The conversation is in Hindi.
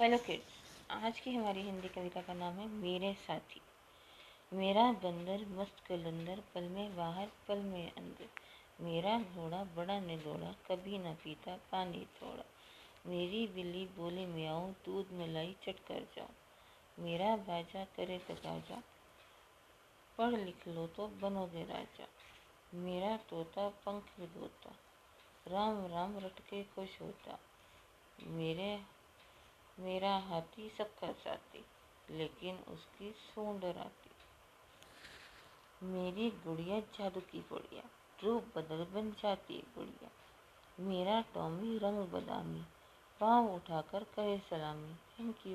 हेलो किड्स, आज की हमारी हिंदी कविता का नाम है मेरे साथी। मेरा बंदर मस्त कलंदर, पल में बाहर, पल में अंदर। मेरा घोड़ा बड़ा ने दौड़ा कभी ना पीता पानी थोड़ा। मेरी बिल्ली बोले में आऊँ दूध मलाई चट कर जाऊँ। मेरा बाजा करे तकाजा पढ़ लिख लो तो बनोगे राजा। मेरा तोता पंख विदोता राम राम रट के खुश होता। मेरे मेरा हाथी सबका साथी लेकिन उसकी सूंड डराती मेरी गुड़िया जादू की गुड़िया रूप बदल बन जाती है गुड़िया। मेरा टॉमी रंग बदामी, पाँव उठाकर कहे सलामी, थैंक यू।